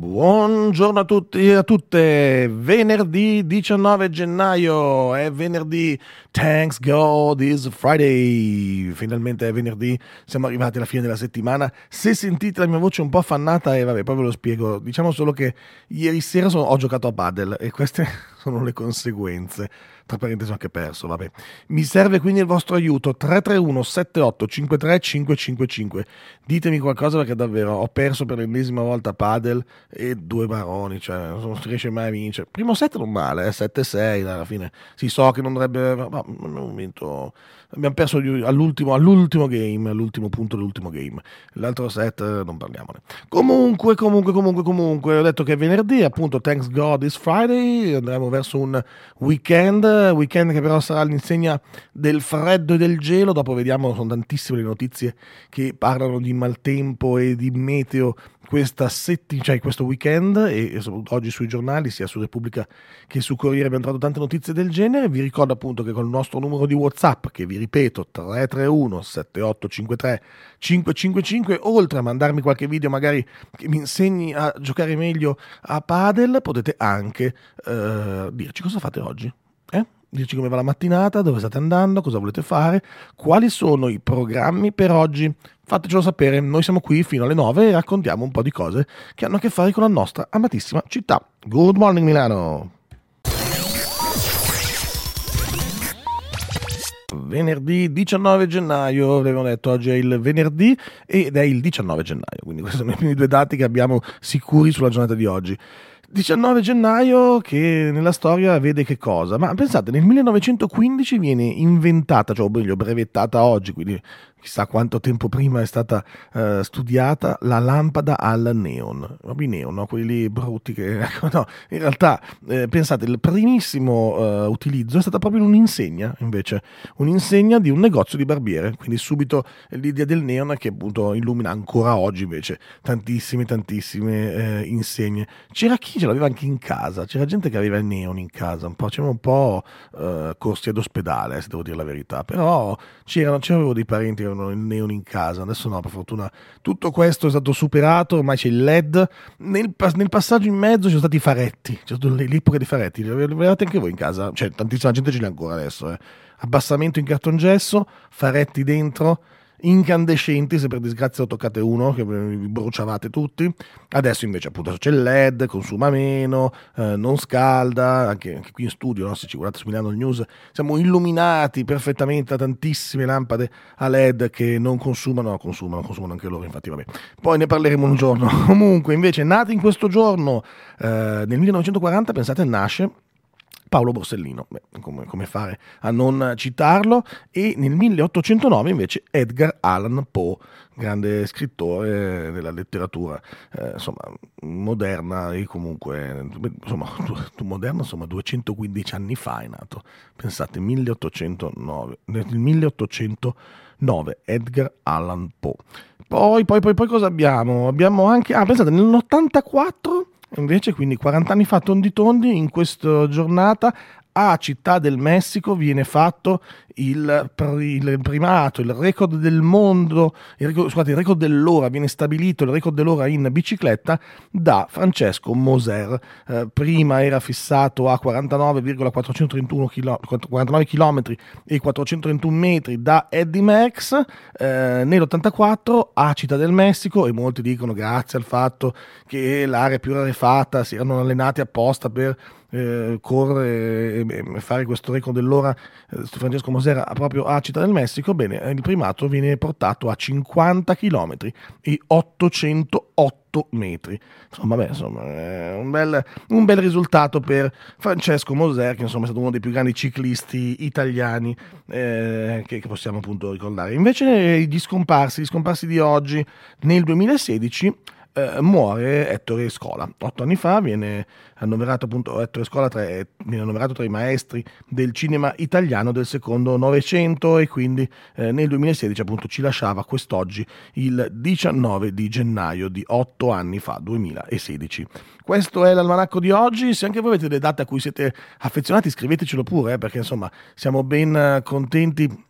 Buongiorno a tutti e a tutte, venerdì 19 gennaio, è venerdì, thanks God is Friday, finalmente è venerdì, siamo arrivati alla fine della settimana, se sentite la mia voce un po' affannata, e eh, vabbè, poi ve lo spiego, diciamo solo che ieri sera sono, ho giocato a paddle e queste sono le conseguenze tra parentesi ho anche perso, vabbè. Mi serve quindi il vostro aiuto, 331 78 53 555. Ditemi qualcosa perché davvero ho perso per l'ennesima volta Padel e due baroni, cioè non si riesce mai a vincere. Primo set non male, eh, 7-6 alla fine. Si so che non dovrebbe... ma non vinto... Abbiamo perso all'ultimo, all'ultimo game, all'ultimo punto dell'ultimo game. L'altro set non parliamone. Comunque, comunque, comunque, comunque, ho detto che è venerdì, appunto, thanks God is Friday, andremo verso un weekend weekend che però sarà all'insegna del freddo e del gelo, dopo vediamo, sono tantissime le notizie che parlano di maltempo e di meteo questa setti- cioè questo weekend e, oggi sui giornali, sia su Repubblica che su Corriere abbiamo trovato tante notizie del genere. Vi ricordo appunto che con il nostro numero di WhatsApp, che vi ripeto 331 7853 555, oltre a mandarmi qualche video magari che mi insegni a giocare meglio a padel, potete anche eh, dirci cosa fate oggi. Dirci come va la mattinata, dove state andando, cosa volete fare, quali sono i programmi per oggi. Fatecelo sapere, noi siamo qui fino alle 9 e raccontiamo un po' di cose che hanno a che fare con la nostra amatissima città. Good morning Milano! venerdì 19 gennaio, avevamo detto oggi è il venerdì ed è il 19 gennaio, quindi questi sono i primi due dati che abbiamo sicuri sulla giornata di oggi. 19 gennaio che nella storia vede che cosa? Ma pensate, nel 1915 viene inventata, cioè o meglio brevettata oggi, quindi chissà quanto tempo prima è stata uh, studiata la lampada al neon, proprio neon, no? quelli brutti che... Ecco, no, in realtà eh, pensate, il primissimo uh, utilizzo è stata proprio un'insegna, invece, un'insegna di un negozio di barbiere, quindi subito l'idea del neon che appunto illumina ancora oggi invece tantissime, tantissime eh, insegne. C'era chi ce l'aveva anche in casa, c'era gente che aveva il neon in casa, un po', c'erano un po' uh, corsi ad ospedale, se devo dire la verità, però c'erano, c'avevo dei parenti avevano il neon in casa, adesso no, per fortuna tutto questo è stato superato, ormai c'è il LED, nel, nel passaggio in mezzo ci sono stati i faretti, c'è stato l'epoca dei faretti, li avevate anche voi in casa, cioè tantissima gente ce li ha ancora adesso, eh. abbassamento in cartongesso, faretti dentro, incandescenti, se per disgrazia ho toccate uno, che vi bruciavate tutti. Adesso invece appunto c'è il LED, consuma meno, eh, non scalda, anche, anche, qui in studio, no? se ci guardate su Milano News, siamo illuminati perfettamente da tantissime lampade a LED che non consumano, no, consumano, consumano anche loro, infatti vabbè. Poi ne parleremo un giorno. Comunque invece nati in questo giorno, eh, nel 1940, pensate, nasce Paolo Borsellino, Beh, come, come, fare a non citarlo, e nel 1809 invece Edgar Allan Poe, grande scrittore della letteratura eh, insomma, moderna e comunque insomma, moderna, insomma 215 anni fa è nato, pensate 1809, nel 1809 Edgar Allan Poe. Poi, poi, poi, poi cosa abbiamo? Abbiamo anche, ah pensate nell'84 Invece, quindi 40 anni fa, tondi tondi, in questa giornata a Città del Messico viene fatto il, il primato, il record del mondo, il, scusate, il record dell'ora, viene stabilito il record dell'ora in bicicletta da Francesco Moser. Eh, prima era fissato a 49,431 km, 49 km e 431 metri da Eddie Max eh, nell'84 a Città del Messico e molti dicono grazie al fatto che l'area più rarefatta si erano allenati apposta per eh, correre e fare questo record dell'ora eh, Francesco Mosera proprio a Città del Messico, bene, il primato viene portato a 50 km e 808 metri. Insomma, beh, insomma è un bel, un bel, risultato per Francesco Moser, che insomma è stato uno dei più grandi ciclisti italiani eh, che, che, possiamo appunto ricordare. Invece gli scomparsi, gli scomparsi di oggi, nel 2016 eh, muore Ettore Scola. Otto anni fa viene annoverato appunto Ettore Scola tra, viene annoverato tra i maestri del cinema italiano del secondo Novecento e quindi eh, nel 2016 appunto ci lasciava quest'oggi il 19 di gennaio di otto anni fa, 2016. Questo è l'almanacco di oggi, se anche voi avete delle date a cui siete affezionati scrivetecelo pure eh, perché insomma siamo ben contenti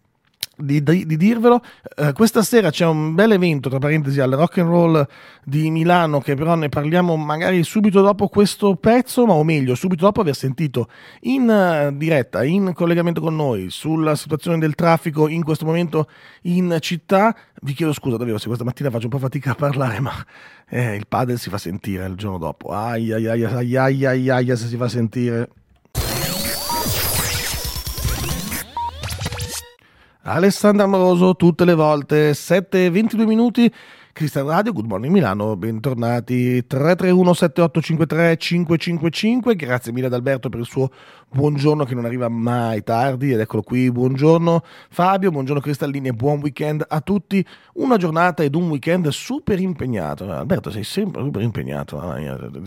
di, di, di dirvelo. Uh, questa sera c'è un bel evento, tra parentesi, al rock and roll di Milano, che però ne parliamo magari subito dopo questo pezzo, ma o meglio, subito dopo aver sentito in uh, diretta, in collegamento con noi, sulla situazione del traffico in questo momento in città. Vi chiedo scusa davvero se questa mattina faccio un po' fatica a parlare, ma eh, il padel si fa sentire il giorno dopo. Ai ai ai ai ai ai ai se si fa sentire. Alessandro Amoroso tutte le volte 7-22 minuti. Cristian Radio, Good Morning Milano, bentornati. 331 7853 555 grazie mille ad Alberto per il suo buongiorno che non arriva mai tardi ed eccolo qui, buongiorno Fabio, buongiorno Cristallini e buon weekend a tutti, una giornata ed un weekend super impegnato, Alberto sei sempre super impegnato,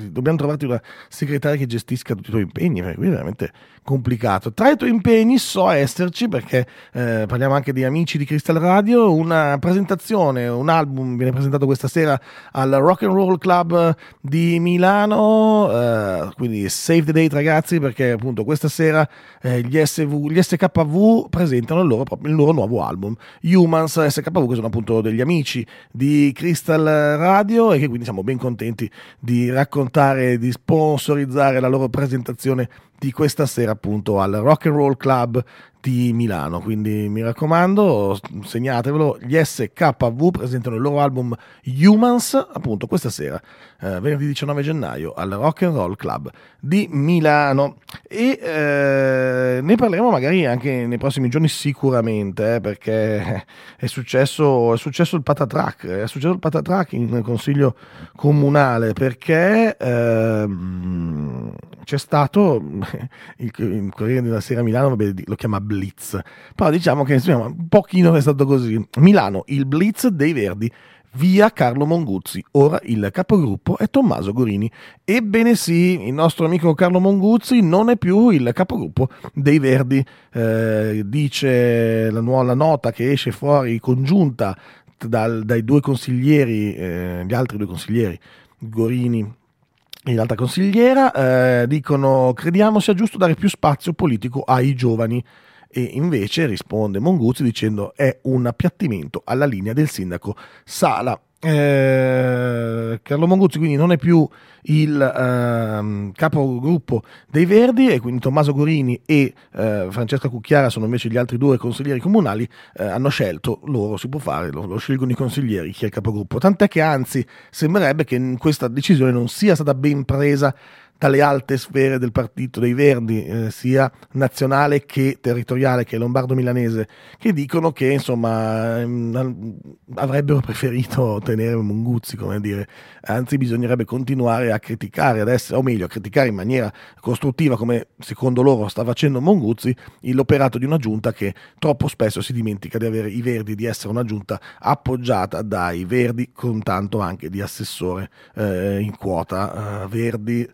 dobbiamo trovarti una segretaria che gestisca tutti i tuoi impegni perché qui è veramente complicato, tra i tuoi impegni so esserci perché eh, parliamo anche di amici di Crystal Radio, una presentazione, un album viene presentato questa sera al Rock and Roll Club di Milano, eh, quindi save the date ragazzi perché appunto questa sera eh, gli, SV, gli SKV presentano loro, il loro, nuovo album, Humans SKV, che sono appunto degli amici di Crystal Radio e che quindi siamo ben contenti di raccontare, di sponsorizzare la loro presentazione di questa sera appunto al Rock and Roll Club di Milano. Quindi mi raccomando, segnatevelo. Gli SKV presentano il loro album Humans appunto questa sera, eh, venerdì 19 gennaio, al Rock and Roll Club di Milano. E eh, ne parleremo magari anche nei prossimi giorni, sicuramente, eh, perché è successo, è successo il patatrack. È successo il patatrack in consiglio comunale perché ehm, c'è stato il, Corriere della Sera Milano, vabbè, lo chiama Blitz. Però diciamo che un pochino è stato così. Milano, il Blitz dei Verdi. Via Carlo Monguzzi, ora il capogruppo è Tommaso Gorini. Ebbene sì, il nostro amico Carlo Monguzzi non è più il capogruppo dei Verdi, eh, dice la, nuova, nota che esce fuori congiunta dal, dai due consiglieri, eh, gli altri due consiglieri, Gorini e l'altra consigliera, eh, dicono crediamo sia giusto dare più spazio politico ai giovani e invece risponde Monguzzi dicendo è un appiattimento alla linea del sindaco Sala. Eh, Carlo Monguzzi quindi non è più il eh, capogruppo dei Verdi e quindi Tommaso Gorini e eh, Francesca Cucchiara sono invece gli altri due consiglieri comunali eh, hanno scelto, loro si può fare, lo, lo, scelgono i consiglieri chi è il capogruppo, tant'è che anzi sembrerebbe che questa decisione non sia stata ben presa dalle alte sfere del partito dei Verdi, eh, sia nazionale che territoriale, che lombardo-milanese, che dicono che insomma ehm, avrebbero preferito tenere Munguzzi, come dire, anzi bisognerebbe continuare a criticare adesso, o meglio, a criticare in maniera costruttiva, come secondo loro sta facendo Monguzzi, l'operato di una giunta che troppo spesso si dimentica di avere i Verdi, di essere una giunta appoggiata dai Verdi, con tanto anche di assessore eh, in quota. Uh, Verdi eh,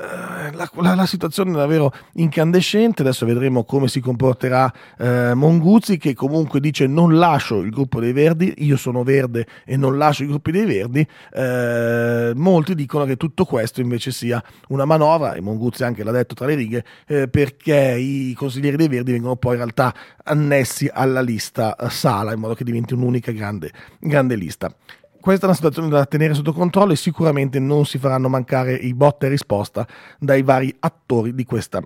la, la, la, situazione è davvero incandescente. Adesso vedremo come si comporterà eh, Monguzzi, che comunque dice: Non lascio il gruppo dei Verdi, io sono verde e non lascio i gruppi dei Verdi. Eh, molti dicono che tutto questo invece sia una manovra, e Monguzzi anche l'ha detto tra le righe, eh, perché i consiglieri dei Verdi vengono poi in realtà annessi alla lista Sala, in modo che diventi un'unica grande, grande lista questa è una situazione da tenere sotto controllo e sicuramente non si faranno mancare i botte e risposta dai vari attori di questa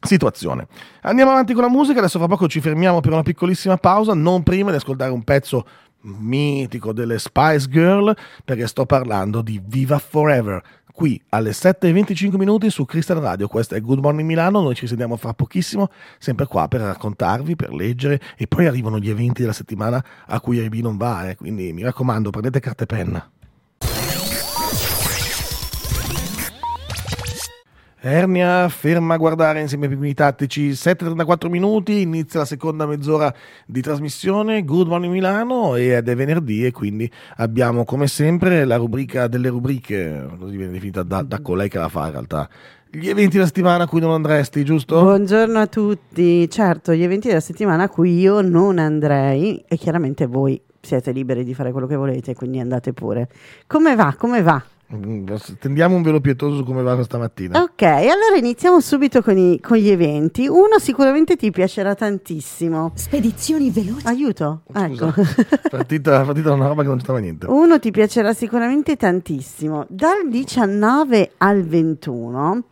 situazione. Andiamo avanti con la musica, adesso fra poco ci fermiamo per una piccolissima pausa, non prima di ascoltare un pezzo mitico delle Spice Girl, perché sto parlando di Viva Forever, qui alle 7.25 minuti su Crystal Radio. Questo è Good Morning Milano. Noi ci sentiamo fra pochissimo, sempre qua per raccontarvi, per leggere. E poi arrivano gli eventi della settimana a cui RB non va. Eh. Quindi mi raccomando, prendete carta e penna. Ernia ferma a guardare insieme ai primi tattici 7.34 minuti, inizia la seconda mezz'ora di trasmissione Good Morning Milano ed è venerdì e quindi abbiamo come sempre la rubrica delle rubriche, così viene definita da, da colei che la fa in realtà. Gli eventi della settimana a cui non andresti, giusto? Buongiorno a tutti. Certo, gli eventi della settimana a cui io non andrei e chiaramente voi siete liberi di fare quello che volete, quindi andate pure. Come va? Come va? Mm, Tendiamo un velo pietoso su come va questa mattina. Ok, allora iniziamo subito con, i- con gli eventi. Uno sicuramente ti piacerà tantissimo. Spedizioni veloci. Aiuto, Scusa, ecco. partita, partita una roba che non c'entrava niente. Uno ti piacerà sicuramente tantissimo. Dal 19 al 21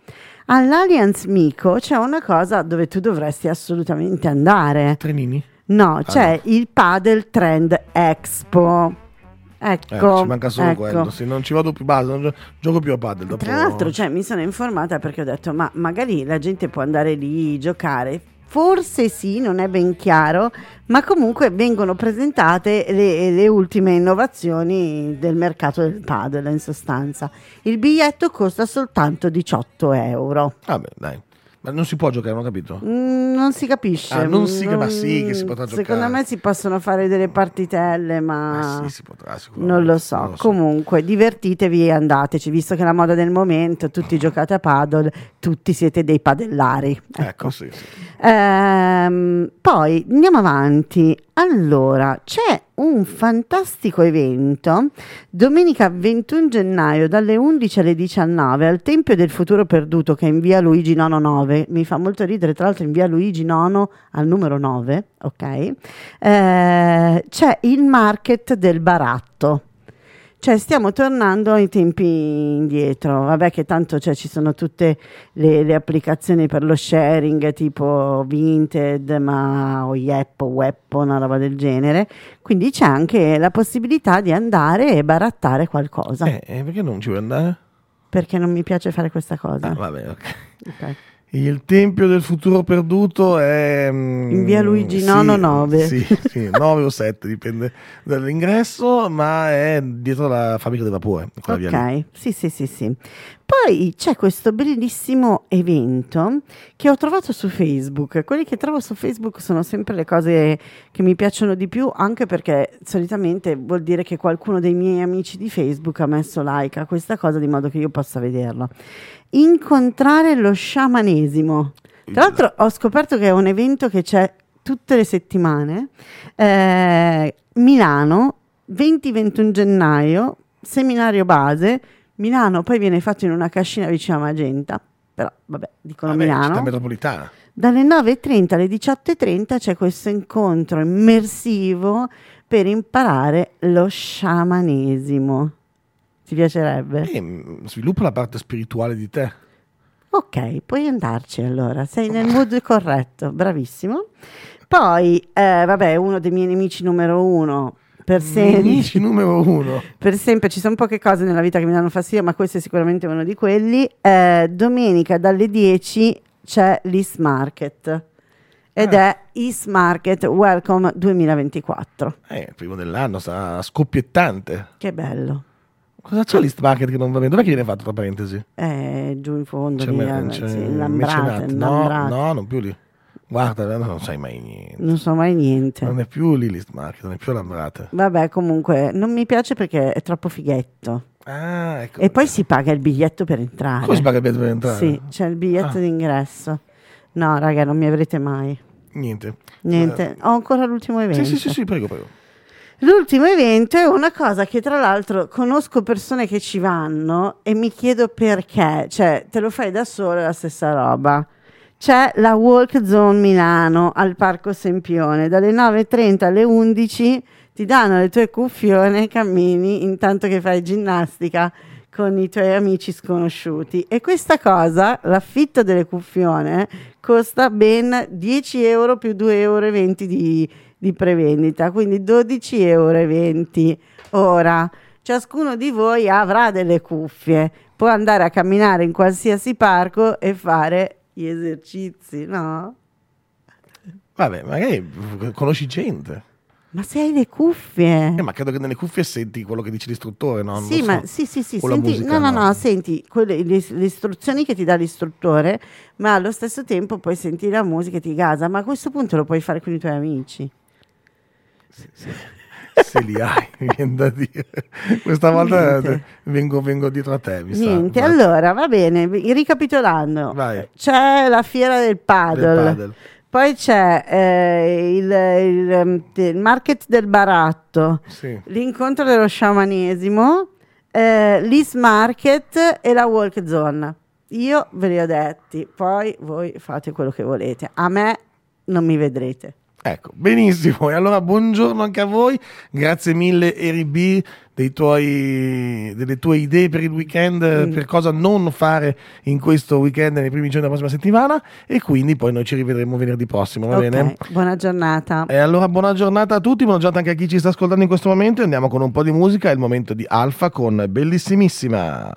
all'Allianz Mico c'è una cosa dove tu dovresti assolutamente andare. Trenini? No, c'è no. il Padel Trend Expo. Eh, Ecco, ci manca solo ecco. quello. Se non ci vado più base, non gio- gioco più a paddle. Dopo... Tra l'altro, cioè, mi sono informata perché ho detto, ma magari la gente può andare lì, giocare. Forse sì, non è ben chiaro, ma comunque vengono presentate le, le ultime innovazioni del mercato del padel in sostanza. Il biglietto costa soltanto 18 euro. Vabbè, dai. Ma non si può giocare, non ho capito. Mm, non si capisce. Ah, non si- ma sì che si potrà Secondo giocare. me si possono fare delle partitelle, ma... Ah, sì, si potrà. Non lo so. Non lo Comunque, divertitevi e andateci, visto che è la moda del momento, tutti giocate a paddle, tutti siete dei padellari. Ecco, sì, sì. Ehm, poi andiamo avanti. Allora, c'è un fantastico evento domenica 21 gennaio dalle 11 alle 19 al Tempio del Futuro Perduto che è in via Luigi Nono 9. Mi fa molto ridere, tra l'altro in via Luigi Nono al numero 9, ok? Eh, c'è il market del baratto. Cioè stiamo tornando ai tempi indietro, vabbè che tanto cioè, ci sono tutte le, le applicazioni per lo sharing tipo Vinted, ma o Yep o Weppo, una roba del genere, quindi c'è anche la possibilità di andare e barattare qualcosa, Eh, eh, perché non ci vuoi andare? perché non mi piace fare questa cosa. Ah, vabbè, ok. Ok. Il Tempio del Futuro Perduto è... mm, In via Luigi sì, Nono 9. Sì, sì, 9 o 7, dipende dall'ingresso, ma è dietro la fabbrica del vapore. Ok, sì, sì, sì, sì. Poi c'è questo bellissimo evento che ho trovato su Facebook. Quelli che trovo su Facebook sono sempre le cose che mi piacciono di più, anche perché solitamente vuol dire che qualcuno dei miei amici di Facebook ha messo like a questa cosa di modo che io possa vederlo. Incontrare lo sciamanesimo. Tra l'altro ho scoperto che è un evento che c'è tutte le settimane. Eh, Milano, 20-21 gennaio, seminario base. Milano poi viene fatto in una cascina vicino a Magenta, però vabbè, dicono Vabbè, città Milano. metropolitana. Dalle 9.30 alle 18.30 c'è questo incontro immersivo per imparare lo sciamanesimo. Ti piacerebbe? E mm, sviluppa la parte spirituale di te. Ok, puoi andarci allora, sei nel mood corretto, bravissimo. Poi, eh, vabbè, uno dei miei nemici numero uno, per sempre, numero uno. per sempre, ci sono poche cose nella vita che mi danno fastidio, ma questo è sicuramente uno di quelli. Eh, domenica dalle 10 c'è l'East Market ed Ah. è East Market Welcome 2024. Eh, primo dell'anno sarà scoppiettante. Che bello. Cosa c'è l'East Market che non va bene? Dov'è che viene fatto, tra parentesi? Eh, giù in fondo, C'è me- eh, c'è sì, Lambrate. No, Lambrate. no, non più lì. Guarda, eh, non sai mai niente. Non so mai niente. Non è più lì l'East Market, non è più Lambrate. Vabbè, comunque, non mi piace perché è troppo fighetto. Ah, ecco. E poi si paga il biglietto per entrare. Come si paga il biglietto per entrare? Sì, c'è il biglietto Ah. d'ingresso. No, raga, non mi avrete mai. Niente. Niente. Ho ancora l'ultimo Eh, evento. Sì, sì, sì, sì, prego, prego. L'ultimo evento è una cosa che tra l'altro conosco persone che ci vanno e mi chiedo perché, cioè te lo fai da solo la stessa roba. C'è la Walk Zone Milano al Parco Sempione, dalle 9.30 alle 11 ti danno le tue cuffione e cammini intanto che fai ginnastica con i tuoi amici sconosciuti. E questa cosa, l'affitto delle cuffione, costa ben 10 euro più 2,20 euro di, di prevendita, quindi 12,20 euro. Ora, ciascuno di voi avrà delle cuffie, può andare a camminare in qualsiasi parco e fare gli esercizi, no? Vabbè, magari conosci gente. Ma se hai le cuffie... Eh, ma credo che nelle cuffie senti quello che dice l'istruttore, no? Sì, lo ma so. sì, sì, sì, senti, musica, no, no, no. no, senti quelle- le, le istruzioni che ti dà l'istruttore, ma allo stesso tempo puoi sentire la musica e ti gasa, ma a questo punto lo puoi fare con i tuoi amici. Se li hai, viene da dire. Questa volta Niente. vengo, vengo dietro a te. Niente, allora va bene, ricapitolando, Vai. c'è la fiera del del paddle, poi c'è eh, il, il, ehm, il market del baratto, Sì. l'incontro dello sciamanesimo, eh, l'East Market e la Walk Zone. Io ve li ho detti, poi voi fate quello che volete. A me non mi vedrete. Ecco, benissimo. E allora buongiorno anche a voi. Grazie mille Eri B dei tuoi, delle tue idee per il weekend, mm. per cosa non fare in questo weekend nei primi giorni della prossima settimana e quindi poi noi ci rivedremo venerdì prossimo, va okay. bene? Buona giornata. E allora buona giornata a tutti, buona giornata anche a chi ci sta ascoltando in questo momento andiamo con un po' di musica, è il momento di Alfa con Bellissimissima.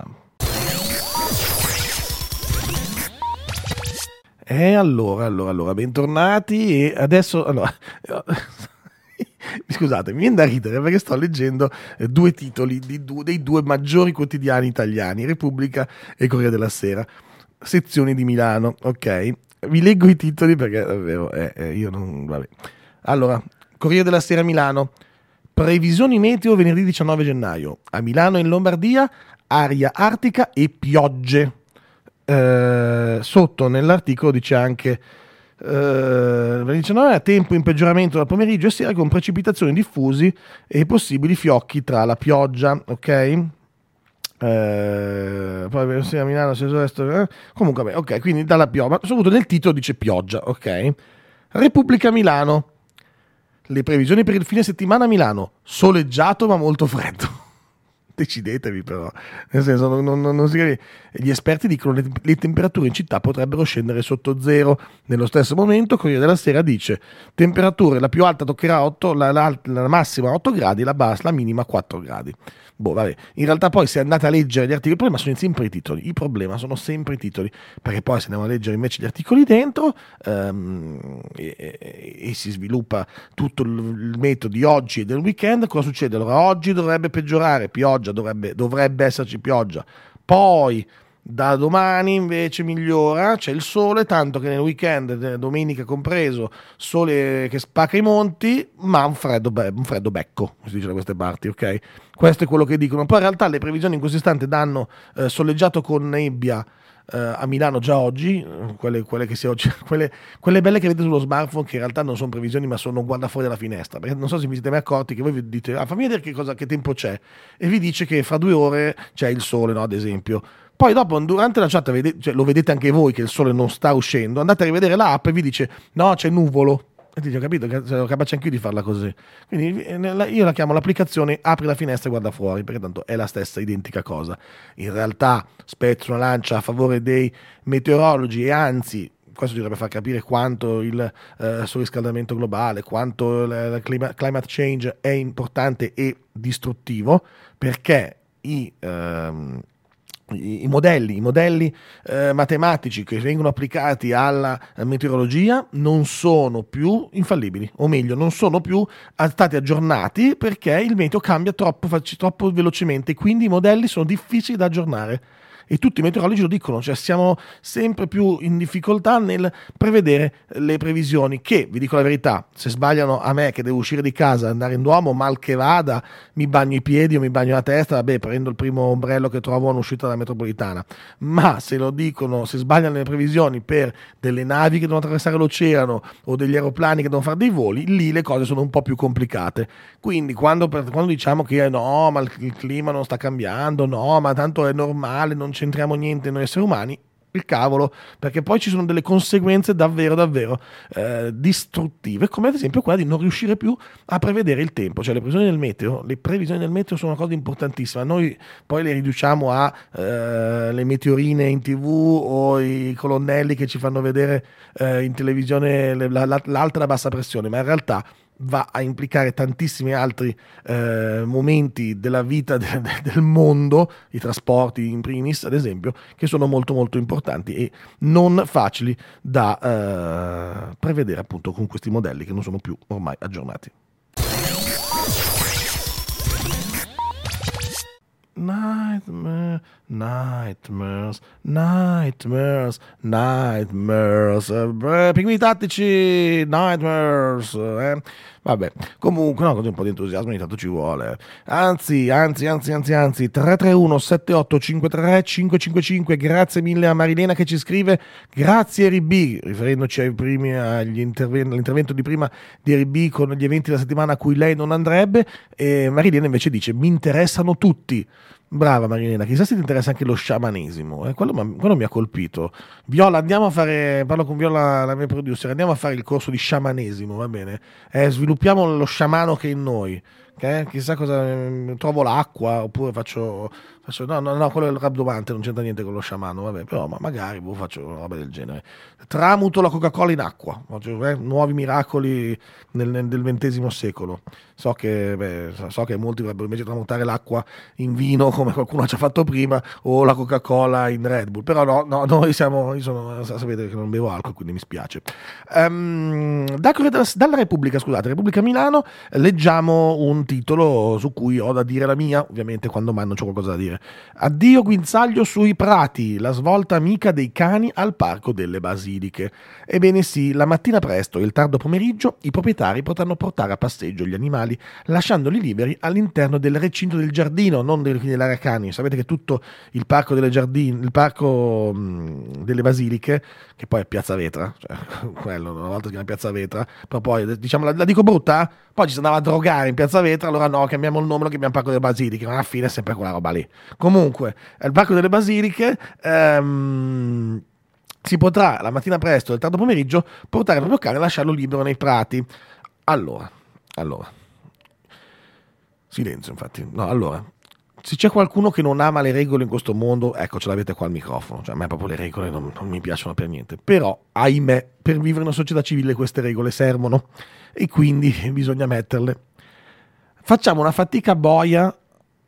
E allora, allora, allora, bentornati e adesso... Allora, Scusate, mi viene da ridere perché sto leggendo eh, due titoli due, dei due maggiori quotidiani italiani, Repubblica e Corriere della Sera, sezioni di Milano, ok? Vi leggo i titoli perché davvero, eh, eh, io non... vabbè. Allora, Corriere della Sera Milano, previsioni meteo venerdì 19 gennaio, a Milano e in Lombardia, aria artica e piogge. Eh, sotto nell'articolo dice anche eh, 19 a tempo in peggioramento dal pomeriggio e sera con precipitazioni diffusi e possibili fiocchi tra la pioggia, ok? Eh, poi a Milano, se resto, eh? comunque, beh, ok, quindi dalla pioggia, soprattutto nel titolo dice pioggia, ok? Repubblica Milano. Le previsioni per il fine settimana a Milano, soleggiato ma molto freddo decidetevi però, nel senso non, non, non si capisce. Gli esperti dicono che le, le temperature in città potrebbero scendere sotto zero. Nello stesso momento Corriere della Sera dice temperature, la più alta toccherà 8, la, la, la massima 8 gradi, la bassa, la minima 4 gradi. Boh, vabbè. In realtà poi se andate a leggere gli articoli, il problema sono sempre i titoli, il problema sono sempre i titoli, perché poi se andiamo a leggere invece gli articoli dentro um, e, e, e, si sviluppa tutto il, metodo di oggi e del weekend, cosa succede? Allora oggi dovrebbe peggiorare, pioggia, dovrebbe, dovrebbe esserci pioggia, poi da domani invece migliora, c'è il sole, tanto che nel weekend, domenica compreso, sole che spacca i monti, ma un freddo, be- un freddo becco, si dice da queste parti, ok? Questo è quello che dicono. Poi in realtà le previsioni in questo istante danno eh, soleggiato con nebbia eh, a Milano già oggi, quelle, quelle, che si, quelle, quelle, belle che vedete sullo smartphone, che in realtà non sono previsioni, ma sono guarda fuori dalla finestra. Perché non so se vi siete mai accorti che voi vi dite, ah, fammi vedere che, cosa, che tempo c'è, e vi dice che fra due ore c'è il sole, no? ad esempio poi dopo, durante la chat, vede, cioè, lo vedete anche voi che il sole non sta uscendo, andate a rivedere l'app e vi dice no, c'è nuvolo. E dice, ho capito, sono capace anche io di farla così. Quindi eh, io la chiamo l'applicazione apri la finestra e guarda fuori, perché tanto è la stessa identica cosa. In realtà spezzo una lancia a favore dei meteorologi e anzi questo dovrebbe far capire quanto il eh, surriscaldamento globale, quanto il climate change è importante e distruttivo, perché i, ehm, i, modelli, i modelli eh, matematici che vengono applicati alla meteorologia non sono più infallibili, o meglio, non sono più stati aggiornati perché il meteo cambia troppo, troppo velocemente, quindi i modelli sono difficili da aggiornare e tutti i meteorologi lo dicono, cioè siamo sempre più in difficoltà nel prevedere le previsioni che, vi dico la verità, se sbagliano a me che devo uscire di casa, andare in Duomo, mal che vada, mi bagno i piedi o mi bagno la testa, vabbè, prendo il primo ombrello che trovo all'uscita dalla metropolitana, ma se lo dicono, se sbagliano le previsioni per delle navi che devono attraversare l'oceano o degli aeroplani che devono fare dei voli, lì le cose sono un po' più complicate. Quindi quando, quando diciamo che no, ma il clima non sta cambiando, no, ma tanto è normale, non c'è c'entriamo niente noi esseri umani, il cavolo, perché poi ci sono delle conseguenze davvero, davvero eh, distruttive, come ad esempio quella di non riuscire più a prevedere il tempo, cioè le previsioni del meteo, le previsioni del meteo sono una cosa importantissima, noi poi le riduciamo a eh, le meteorine in tv o i colonnelli che ci fanno vedere eh, in televisione la, la, l'alta e la bassa pressione, ma in realtà va a implicare tantissimi altri eh, momenti della vita de- de- del mondo, i trasporti in primis ad esempio, che sono molto molto importanti e non facili da eh, prevedere appunto con questi modelli che non sono più ormai aggiornati. Nightmare, nightmares, nightmares, nightmares. Eh, pinguini tattici, nightmares. Eh. Vabbè, comunque, no, così un po' di entusiasmo ogni tanto ci vuole. Anzi, anzi, anzi, anzi, anzi, 331 7853 555. Grazie mille a Marilena che ci scrive. Grazie RB, riferendoci ai primi, agli interven- all'intervento di prima di RB con gli eventi della settimana a cui lei non andrebbe. E Marilena invece dice: Mi interessano tutti Brava Marinella, chissà se ti interessa anche lo sciamanesimo, eh? quello, quello, mi ha colpito. Viola, andiamo a fare, parlo con Viola, la mia producer, andiamo a fare il corso di sciamanesimo, va bene? Eh, sviluppiamo lo sciamano che è in noi. Okay? Chissà cosa mm, trovo l'acqua oppure faccio, faccio no, no, no, quello è il rabdomante, non c'entra niente con lo sciamano, vabbè, però ma magari boh, faccio una roba del genere. Tramuto la Coca-Cola in acqua, faccio, eh, nuovi miracoli nel, nel, del XX secolo. So che, beh, so che molti vorrebbero invece tramutare l'acqua in vino come qualcuno ha fatto prima o la Coca-Cola in Red Bull, però no, no noi siamo, io sono, sapete che non bevo alcol, quindi mi spiace. Um, da, dalla Repubblica, scusate, Repubblica Milano, leggiamo un titolo su cui ho da dire la mia, ovviamente quando mai non c'ho qualcosa da dire. Addio guinzaglio sui prati, la svolta amica dei cani al Parco delle Basiliche. Ebbene sì, la mattina presto e il tardo pomeriggio i proprietari potranno portare a passeggio gli animali lasciandoli liberi all'interno del recinto del giardino, non dell'area cani. Sapete che tutto il parco delle giardine, il parco mh, delle basiliche, che poi è Piazza Vetra, cioè, quello una volta si chiama Piazza Vetra, però poi diciamo la, la, dico brutta, poi ci si andava a drogare in Piazza Vetra, allora no, cambiamo il nome, lo chiamiamo Parco delle Basiliche, ma alla fine è sempre quella roba lì. Comunque, il Parco delle Basiliche. Ehm, si potrà la mattina presto e il tardo pomeriggio portare il proprio cane e lasciarlo libero nei prati. Allora, allora, Silenzio, infatti. No, allora, se c'è qualcuno che non ama le regole in questo mondo, ecco, ce l'avete qua al microfono. Cioè, a me proprio le regole non, non mi piacciono per niente. Però, ahimè, per vivere in una società civile queste regole servono e quindi bisogna metterle. Facciamo una fatica boia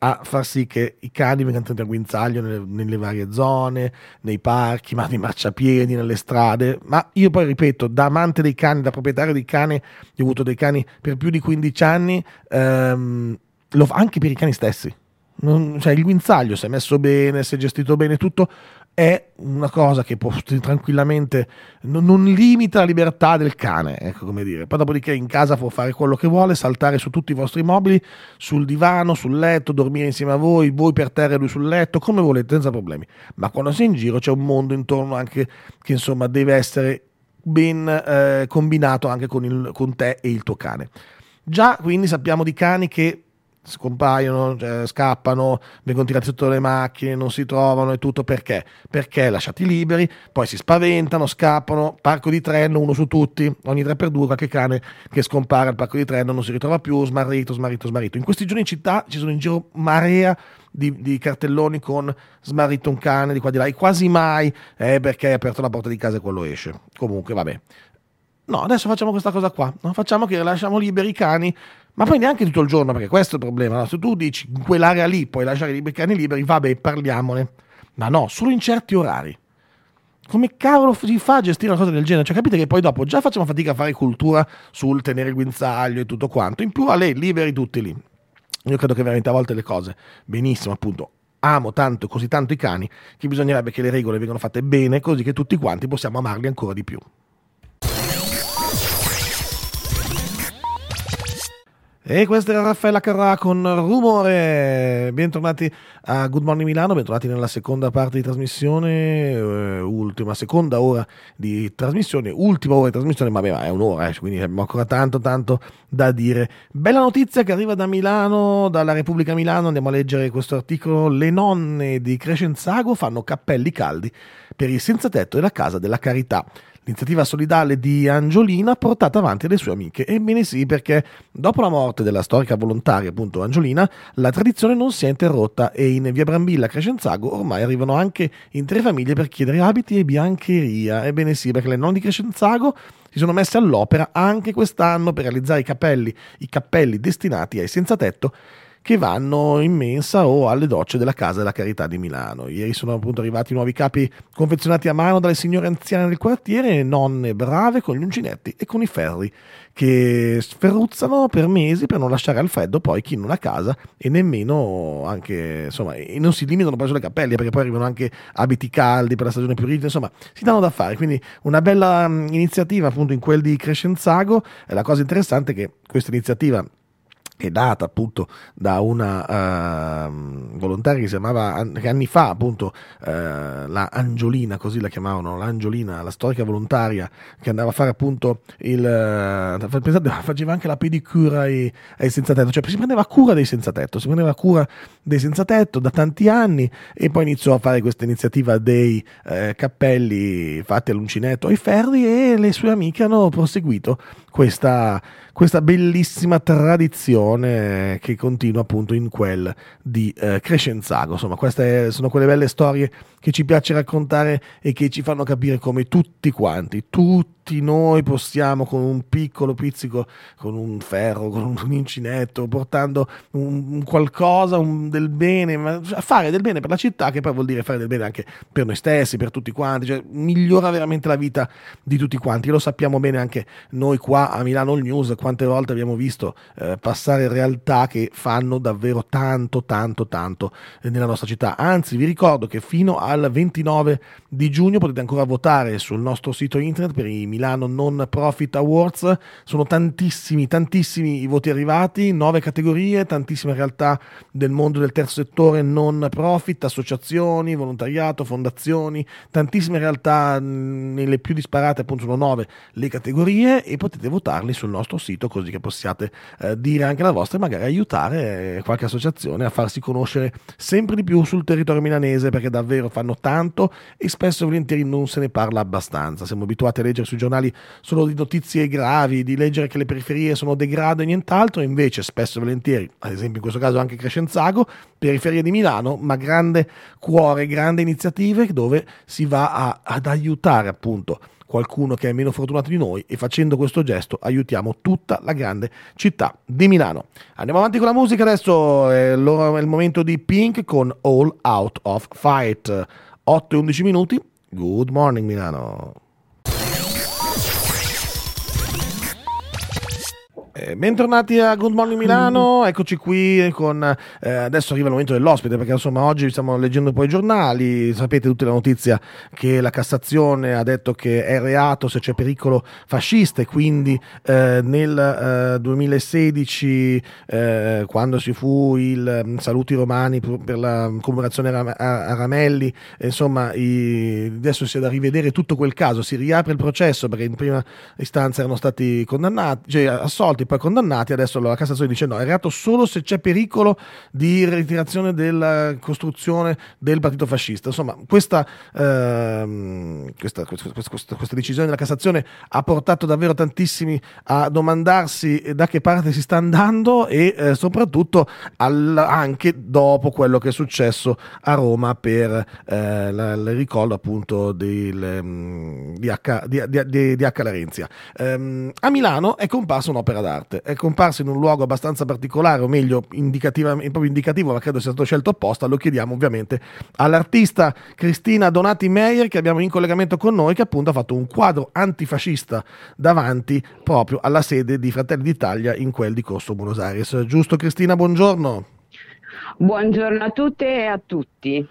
a far sì che i cani vengano tenuti a guinzaglio nelle, nelle, varie zone, nei parchi, ma nei marciapiedi, nelle strade. Ma io poi ripeto, da amante dei cani, da proprietario di cani, ho avuto dei cani per più di 15 anni, ehm, lo, anche per i cani stessi. Non, cioè il guinzaglio, se è messo bene, se è gestito bene tutto, è una cosa che può tranquillamente non, non, limita la libertà del cane, ecco come dire. Poi dopodiché in casa può fare quello che vuole, saltare su tutti i vostri mobili, sul divano, sul letto, dormire insieme a voi, voi per terra e lui sul letto, come volete, senza problemi. Ma quando sei in giro c'è un mondo intorno anche che insomma deve essere ben eh, combinato anche con, il, con te e il tuo cane. Già quindi sappiamo di cani che scompaiono, cioè, scappano, vengono tirati sotto le macchine, non si trovano e tutto perché? Perché lasciati liberi, poi si spaventano, scappano, parco di treno, uno su tutti, ogni 3x2 qualche cane che scompare al parco di treno non si ritrova più, smarrito, smarrito, smarrito. In questi giorni in città ci sono in giro marea di, di cartelloni con smarrito un cane di qua di là e quasi mai è perché hai aperto la porta di casa e quello esce. Comunque vabbè. No, adesso facciamo questa cosa qua, no? facciamo che lasciamo liberi i cani ma poi neanche tutto il giorno, perché questo è il problema. No? Se tu dici in quell'area lì puoi lasciare i cani liberi, vabbè, parliamone. Ma no, solo in certi orari. Come cavolo si fa a gestire una cosa del genere? Cioè, capite che poi dopo già facciamo fatica a fare cultura sul tenere il guinzaglio e tutto quanto. In più a lei, liberi tutti lì. Io credo che veramente a volte le cose, benissimo, appunto, amo tanto, così tanto i cani, che bisognerebbe che le regole vengano fatte bene, così che tutti quanti possiamo amarli ancora di più. E questa era Raffaella Carrà con Rumore. Bentornati a Good Morning Milano, bentornati nella seconda parte di trasmissione, eh, ultima, seconda ora di trasmissione, ultima ora di trasmissione, ma, beh, è un'ora, eh, quindi abbiamo ancora tanto tanto da dire. Bella notizia che arriva da Milano, dalla Repubblica Milano, andiamo a leggere questo articolo. Le nonne di Crescenzago fanno cappelli caldi per il senza tetto e la casa della carità l'iniziativa solidale di Angiolina portata avanti dalle sue amiche. Ebbene sì, perché dopo la morte della storica volontaria, appunto Angiolina, la tradizione non si è interrotta e in via Brambilla a Crescenzago ormai arrivano anche intere famiglie per chiedere abiti e biancheria. Ebbene sì, perché le nonne di Crescenzago si sono messe all'opera anche quest'anno per realizzare i cappelli, i cappelli destinati ai senza tetto che vanno in mensa o alle docce della Casa della Carità di Milano. Ieri sono appunto arrivati nuovi capi confezionati a mano dalle signore anziane del quartiere, nonne brave con gli uncinetti e con i ferri, che sferruzzano per mesi per non lasciare al freddo poi chi in una casa e nemmeno anche, insomma, e non si limitano poi sulle cappelle perché poi arrivano anche abiti caldi per la stagione più rigida, insomma, si danno da fare. Quindi una bella iniziativa appunto in quel di Crescenzago. E la cosa interessante è che questa iniziativa è data appunto da una uh, volontaria che si chiamava che anni fa appunto uh, la Angiolina così la chiamavano l'Angiolina la storica volontaria che andava a fare appunto il uh, pensate, faceva anche la pedicura ai, ai senza tetto cioè si prendeva cura dei senza tetto si prendeva cura dei senza tetto da tanti anni e poi iniziò a fare questa iniziativa dei eh, cappelli fatti all'uncinetto ai ferri e le sue amiche hanno proseguito questa questa bellissima tradizione che continua appunto in quel di eh, Crescenzago. Insomma, queste sono quelle belle storie che ci piace raccontare e che ci fanno capire come tutti quanti, tutti tutti noi possiamo con un piccolo pizzico, con un ferro, con un incinetto, portando un, un qualcosa, un, del bene, ma fare del bene per la città, che poi vuol dire fare del bene anche per noi stessi, per tutti quanti, cioè migliora veramente la vita di tutti quanti. Lo sappiamo bene anche noi qua a Milano All News, quante volte abbiamo visto eh, passare realtà che fanno davvero tanto, tanto, tanto nella nostra città. Anzi, vi ricordo che fino al 29 di giugno potete ancora votare sul nostro sito internet per i Milano Non Profit Awards. Sono tantissimi, tantissimi i voti arrivati, nove categorie, tantissime realtà del mondo del terzo settore non profit, associazioni, volontariato, fondazioni, tantissime realtà nelle più disparate, appunto sono nove le categorie e potete votarli sul nostro sito così che possiate eh, dire anche la vostra e magari aiutare qualche associazione a farsi conoscere sempre di più sul territorio milanese perché davvero fanno tanto e spesso e volentieri non se ne parla abbastanza. Siamo abituati a leggere sui giornali solo di notizie gravi, di leggere che le periferie sono degrado e nient'altro, invece spesso e volentieri, ad esempio in questo caso anche Crescenzago, periferia di Milano, ma grande cuore, grandi iniziative dove si va a, ad aiutare appunto qualcuno che è meno fortunato di noi e facendo questo gesto aiutiamo tutta la grande città di Milano. Andiamo avanti con la musica adesso, è il momento di Pink con All Out of Fight. 8 e 11 minuti. Good morning Milano. Eh, bentornati a Good Morning Milano, eccoci qui con, eh, adesso arriva il momento dell'ospite perché insomma oggi stiamo leggendo poi i giornali, sapete tutta la notizia che la Cassazione ha detto che è reato se c'è pericolo fascista e quindi eh, nel 2016 eh, eh, quando ci fu il um, Saluti Romani per la commemorazione a, a Ramelli, insomma i, adesso si è da rivedere tutto quel caso, si riapre il processo perché in prima istanza erano stati condannati, cioè assolti stati poi condannati, adesso la Cassazione dice no, è reato solo se c'è pericolo di ritirazione della costruzione del partito fascista. Insomma, questa, ehm, questa, questa, questa, decisione della Cassazione ha portato davvero tantissimi a domandarsi da che parte si sta andando e eh, soprattutto al, anche dopo quello che è successo a Roma per eh, la, il ricordo appunto del, um, di, H, di, di, di H. Larenzia. Um, a Milano è comparsa un'opera d'arte d'arte. È comparso in un luogo abbastanza particolare, o meglio, proprio indicativo, ma credo sia stato scelto apposta. Lo chiediamo ovviamente all'artista Cristina Donati Meyer, che abbiamo in collegamento con noi, che appunto ha fatto un quadro antifascista davanti proprio alla sede di Fratelli d'Italia in quel di Corso Buenos Aires. Giusto, Cristina? Buongiorno. Buongiorno a tutte e a tutti.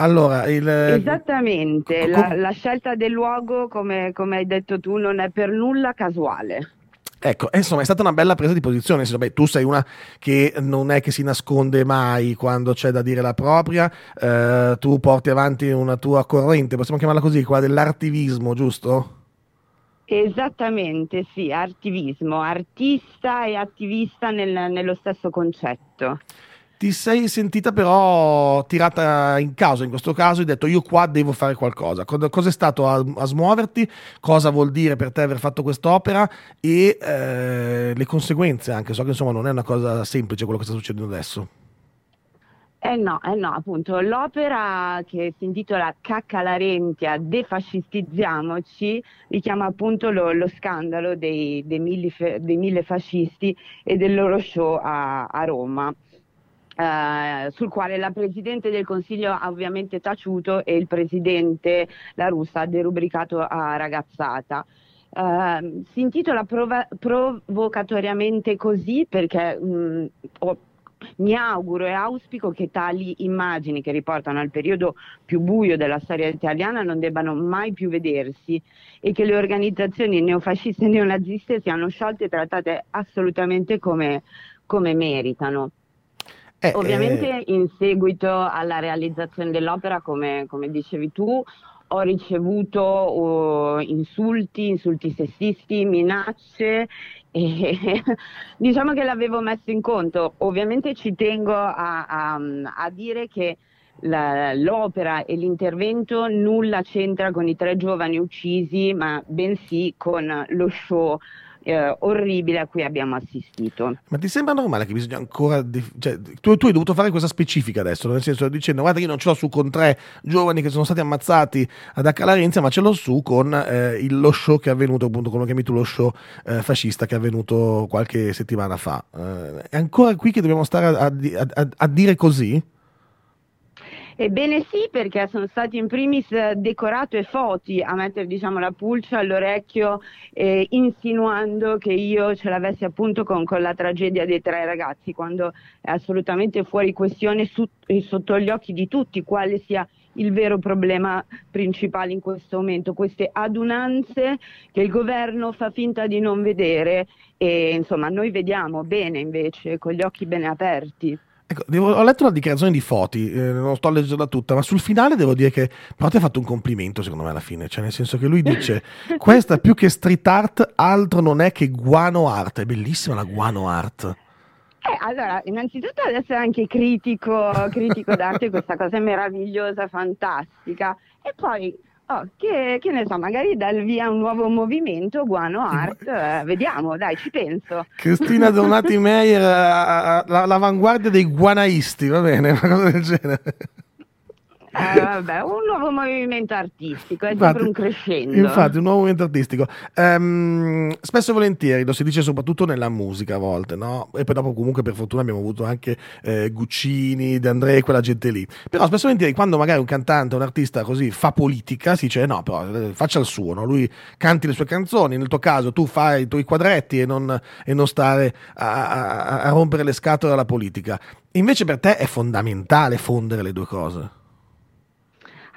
Allora, il... Esattamente, com... la, la, scelta del luogo, come, come hai detto tu, non è per nulla casuale. Ecco, insomma, è stata una bella presa di posizione. Senso, beh, tu sei una che non è che si nasconde mai quando c'è da dire la propria, eh, tu porti avanti una tua corrente, possiamo chiamarla così, quella dell'artivismo, giusto? Esattamente, sì, artivismo, artista e attivista nel, nello stesso concetto ti sei sentita però tirata in causa in questo caso hai detto io qua devo fare qualcosa cosa è stato a, a smuoverti? Cosa vuol dire per te aver fatto quest'opera? E eh, le conseguenze anche. So che insomma non è una cosa semplice quello che sta succedendo adesso. Eh no, eh no, appunto, l'opera che si intitola Cacca Larentia, defascistizziamoci, richiama appunto lo, lo scandalo dei, dei, mille, dei, mille, fascisti e del loro show a, a Roma eh, sul quale la Presidente del Consiglio ha ovviamente taciuto e il Presidente La Russa ha derubricato a ragazzata. Uh, si intitola prova- provocatoriamente così perché mh, mm, ho, mi auguro e auspico che tali immagini che riportano al periodo più buio della storia italiana non debbano mai più vedersi e che le organizzazioni neofasciste e neonaziste siano sciolte e trattate assolutamente come, come meritano. Eh, Ovviamente eh... in seguito alla realizzazione dell'opera, come, come dicevi tu, ho ricevuto uh, insulti, insulti sessisti, minacce e diciamo che l'avevo messo in conto. Ovviamente ci tengo a, a, a dire che la, l'opera e l'intervento nulla c'entra con i tre giovani uccisi, ma bensì con lo show eh, orribile a cui abbiamo assistito. Ma ti sembra normale che bisogna ancora... Dif- cioè, tu, tu, hai dovuto fare questa specifica adesso, nel senso dicendo guarda io non ce l'ho su con tre giovani che sono stati ammazzati ad Accalarenzia, ma ce l'ho su con eh, il, lo show che è avvenuto, appunto come chiami tu, lo show eh, fascista che è avvenuto qualche settimana fa. Eh, è ancora qui che dobbiamo stare a, a, a, a dire così? Ebbene sì, perché sono stati in primis decorato e foti a mettere diciamo, la pulce all'orecchio eh, insinuando che io ce l'avessi appunto con, con, la tragedia dei tre ragazzi, quando è assolutamente fuori questione su, sotto gli occhi di tutti quale sia il vero problema principale in questo momento, queste adunanze che il governo fa finta di non vedere e insomma noi vediamo bene invece con gli occhi bene aperti. Ecco, devo, ho letto una dichiarazione di Foti, eh, non sto a leggerla tutta, ma sul finale devo dire che però ti ha fatto un complimento secondo me alla fine, cioè nel senso che lui dice questa più che street art altro non è che guano art, è bellissima la guano art. Eh, allora, innanzitutto adesso è anche critico, critico d'arte, questa cosa è meravigliosa, fantastica. E poi Oh, che, che, ne so, magari dal via un nuovo movimento, Guano Art, eh, vediamo, dai, ci penso. Cristina Donati Meyer, l'avanguardia dei guanaisti, va bene, una cosa del genere. Eh, vabbè, un nuovo movimento artistico, è infatti, sempre un crescendo. Infatti, un nuovo movimento artistico. Um, spesso e volentieri lo si dice soprattutto nella musica a volte, no? E poi dopo comunque per fortuna abbiamo avuto anche eh, Guccini, De André, quella gente lì. Però spesso e volentieri quando magari un cantante, un artista così fa politica, si dice no, però eh, faccia il suo, no? Lui canti le sue canzoni, nel tuo caso tu fai i tuoi quadretti e non, e non stare a, a, a rompere le scatole alla politica. Invece per te è fondamentale fondere le due cose.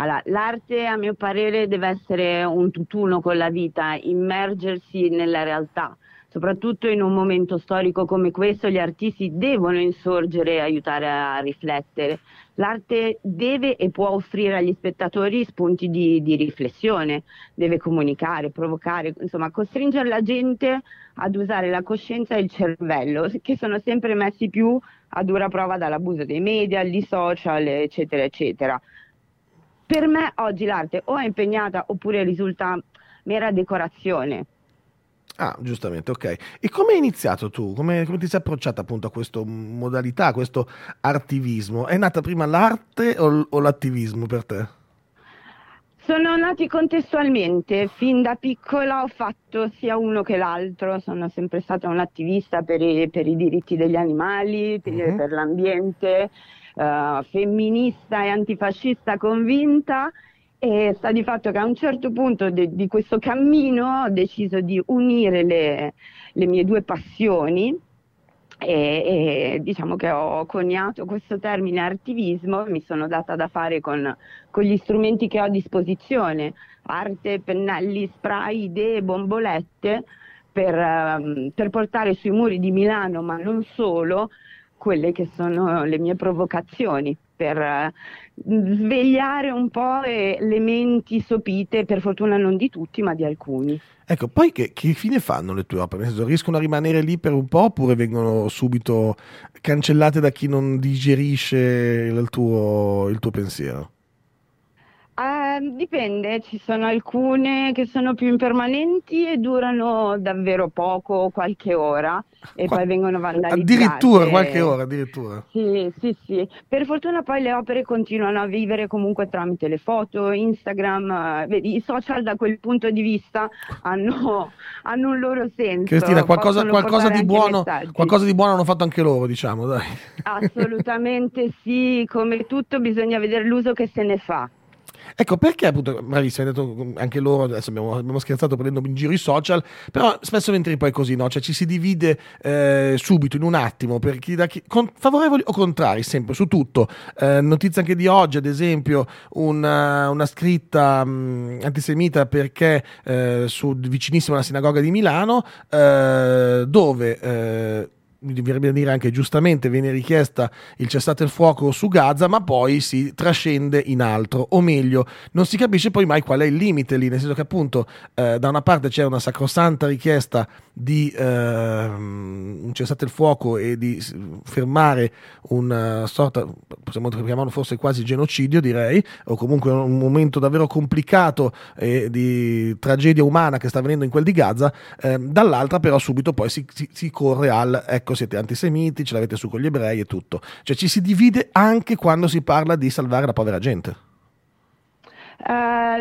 Allora, l'arte a mio parere deve essere un tutt'uno con la vita, immergersi nella realtà. Soprattutto in un momento storico come questo gli artisti devono insorgere e aiutare a riflettere. L'arte deve e può offrire agli spettatori spunti di, di riflessione, deve comunicare, provocare, insomma costringere la gente ad usare la coscienza e il cervello, che sono sempre messi più a dura prova dall'abuso dei media, di social, eccetera, eccetera per me oggi l'arte o è impegnata oppure risulta mera decorazione. Ah, giustamente, ok. E come hai iniziato tu? Come, come, ti sei approcciata appunto a questa modalità, a questo artivismo? È nata prima l'arte o, o l'attivismo per te? Sono nati contestualmente, fin da piccola ho fatto sia uno che l'altro, sono sempre stata un'attivista per i, per i diritti degli animali, per, uh-huh. per l'ambiente, uh, femminista e antifascista convinta e sta di fatto che a un certo punto de- di questo cammino ho deciso di unire le, le mie due passioni e, e, diciamo che ho coniato questo termine artivismo mi sono data da fare con, con, gli strumenti che ho a disposizione, arte, pennelli, spray, idee, bombolette, per, um, per portare sui muri di Milano, ma non solo, quelle che sono le mie provocazioni per eh, svegliare un po' le menti sopite, per fortuna non di tutti, ma di alcuni. Ecco, poi che, che fine fanno le tue opere? Senso, riescono a rimanere lì per un po' oppure vengono subito cancellate da chi non digerisce il tuo, il tuo pensiero? Uh, dipende, ci sono alcune che sono più impermanenti e durano davvero poco, qualche ora, e Qua- poi vengono vandalizzate. Addirittura qualche ora, addirittura. Sì, sì, sì. Per fortuna poi le opere continuano a vivere comunque tramite le foto, Instagram, vedi, i social da quel punto di vista hanno, hanno un loro senso. Cristina, qualcosa, qualcosa, di buono, qualcosa di buono hanno fatto anche loro, diciamo, dai. Assolutamente sì, come tutto bisogna vedere l'uso che se ne fa. Ecco, perché appunto, bravissimo, hai detto anche loro, adesso abbiamo, abbiamo scherzato prendendo in giro i social, però spesso e poi così, no? Cioè ci si divide eh, subito, in un attimo, per chi da chi, con, favorevoli o contrari, sempre, su tutto. Eh, notizia anche di oggi, ad esempio, una, una scritta mh, antisemita perché eh, su, vicinissimo alla sinagoga di Milano, eh, dove mi dovrebbe dire anche giustamente, viene richiesta il cessate il fuoco su Gaza, ma poi si trascende in altro, o meglio, non si capisce poi mai qual è il limite lì, nel senso che appunto eh, da una parte c'è una sacrosanta richiesta di eh, un cessate il fuoco e di fermare una sorta, possiamo chiamarlo forse quasi genocidio direi, o comunque un momento davvero complicato e di tragedia umana che sta avvenendo in quel di Gaza, eh, dall'altra però subito poi si, si, si corre al ecco siete antisemiti, ce l'avete su con gli ebrei e tutto, cioè ci si divide anche quando si parla di salvare la povera gente. Uh,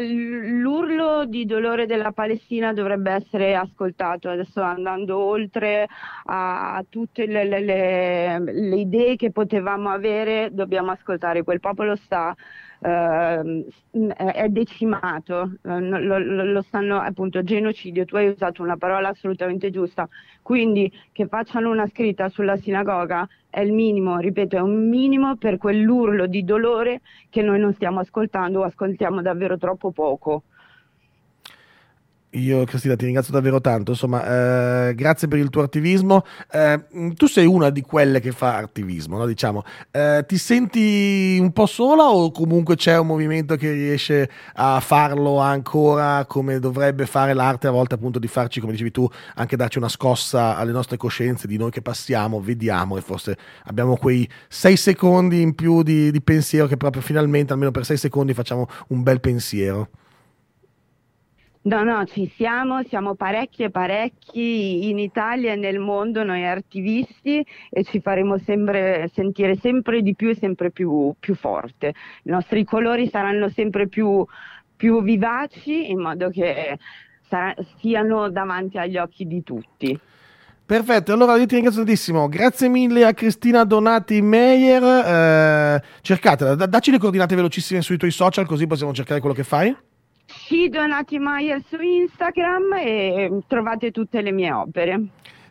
l'urlo di dolore della Palestina dovrebbe essere ascoltato, adesso andando oltre a tutte le, le, le, idee che potevamo avere, dobbiamo ascoltare, quel popolo sta eh, è decimato, eh, lo, lo, stanno appunto genocidio, tu hai usato una parola assolutamente giusta, quindi che facciano una scritta sulla sinagoga è il minimo, ripeto, è un minimo per quell'urlo di dolore che noi non stiamo ascoltando o ascoltiamo davvero troppo poco. Io Cristina ti ringrazio davvero tanto, insomma, eh, grazie per il tuo attivismo. Eh, tu sei una di quelle che fa attivismo, no? diciamo. Eh, ti senti un po' sola o comunque c'è un movimento che riesce a farlo ancora come dovrebbe fare l'arte a volte appunto di farci, come dicevi tu, anche darci una scossa alle nostre coscienze di noi che passiamo, vediamo e forse abbiamo quei sei secondi in più di, di pensiero che proprio finalmente, almeno per sei secondi, facciamo un bel pensiero. No, no, ci siamo, siamo parecchi e parecchi in Italia e nel mondo noi attivisti e ci faremo sempre, sentire sempre di più e sempre più, più forte. I nostri colori saranno sempre più, più vivaci in modo che sarà, siano davanti agli occhi di tutti. Perfetto, allora io ti ringrazio tantissimo. Grazie mille a Cristina Donati Meyer. Eh, cercatela, dacci le coordinate velocissime sui tuoi social così possiamo cercare quello che fai. Sì, Donati Maier su Instagram e trovate tutte le mie opere.